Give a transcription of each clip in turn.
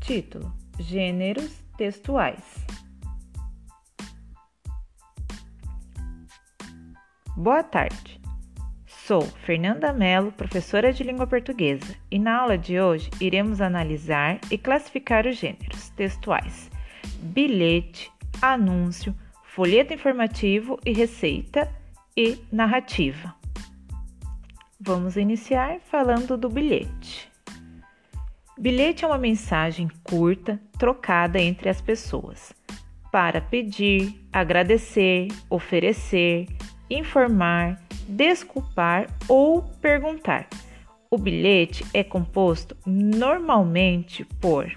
Título: Gêneros textuais. Boa tarde. Sou Fernanda Mello, professora de língua portuguesa, e na aula de hoje iremos analisar e classificar os gêneros textuais: bilhete, anúncio, folheto informativo e receita e narrativa. Vamos iniciar falando do bilhete. Bilhete é uma mensagem curta trocada entre as pessoas para pedir, agradecer, oferecer, informar, desculpar ou perguntar. O bilhete é composto normalmente por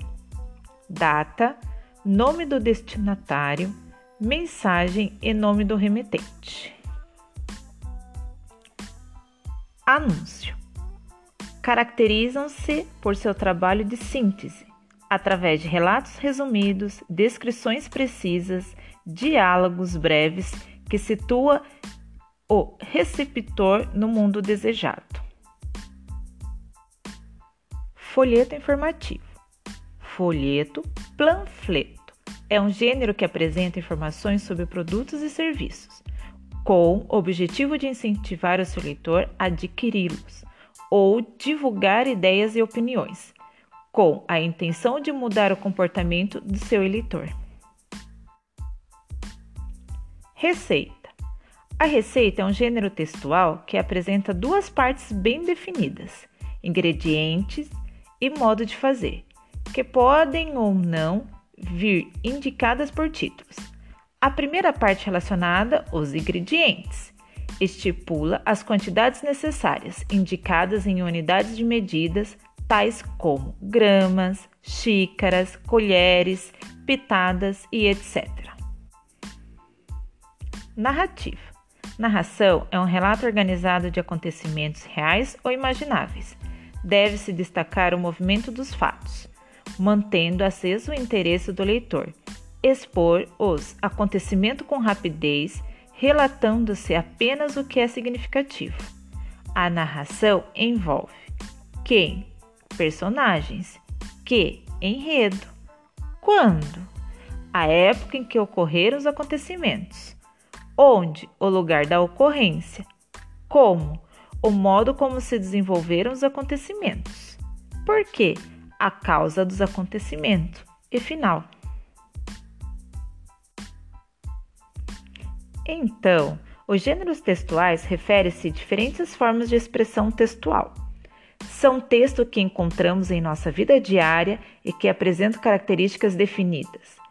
data, nome do destinatário, mensagem e nome do remetente. Anúncio caracterizam-se por seu trabalho de síntese, através de relatos resumidos, descrições precisas, diálogos breves que situa o receptor no mundo desejado. Folheto informativo. Folheto, panfleto. É um gênero que apresenta informações sobre produtos e serviços, com o objetivo de incentivar o seu leitor a adquiri-los ou divulgar ideias e opiniões, com a intenção de mudar o comportamento do seu eleitor. Receita: A receita é um gênero textual que apresenta duas partes bem definidas: ingredientes e modo de fazer, que podem ou não vir indicadas por títulos. A primeira parte relacionada aos ingredientes estipula as quantidades necessárias, indicadas em unidades de medidas tais como gramas, xícaras, colheres, pitadas e etc. Narrativa. Narração é um relato organizado de acontecimentos reais ou imagináveis. Deve-se destacar o movimento dos fatos, mantendo aceso o interesse do leitor, expor os acontecimentos com rapidez relatando-se apenas o que é significativo. A narração envolve quem, personagens, que, enredo, quando, a época em que ocorreram os acontecimentos, onde, o lugar da ocorrência, como, o modo como se desenvolveram os acontecimentos, por quê, a causa dos acontecimentos e final. Então, os gêneros textuais referem-se a diferentes formas de expressão textual. São textos que encontramos em nossa vida diária e que apresentam características definidas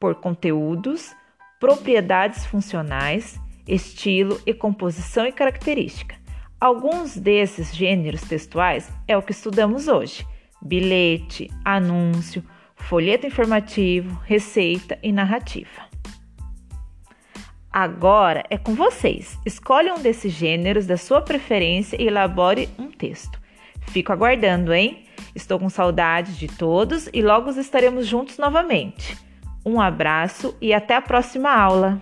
por conteúdos, propriedades funcionais, estilo e composição e característica. Alguns desses gêneros textuais é o que estudamos hoje: bilhete, anúncio, folheto informativo, receita e narrativa. Agora é com vocês. Escolhe um desses gêneros da sua preferência e elabore um texto. Fico aguardando, hein? Estou com saudades de todos e logo estaremos juntos novamente. Um abraço e até a próxima aula!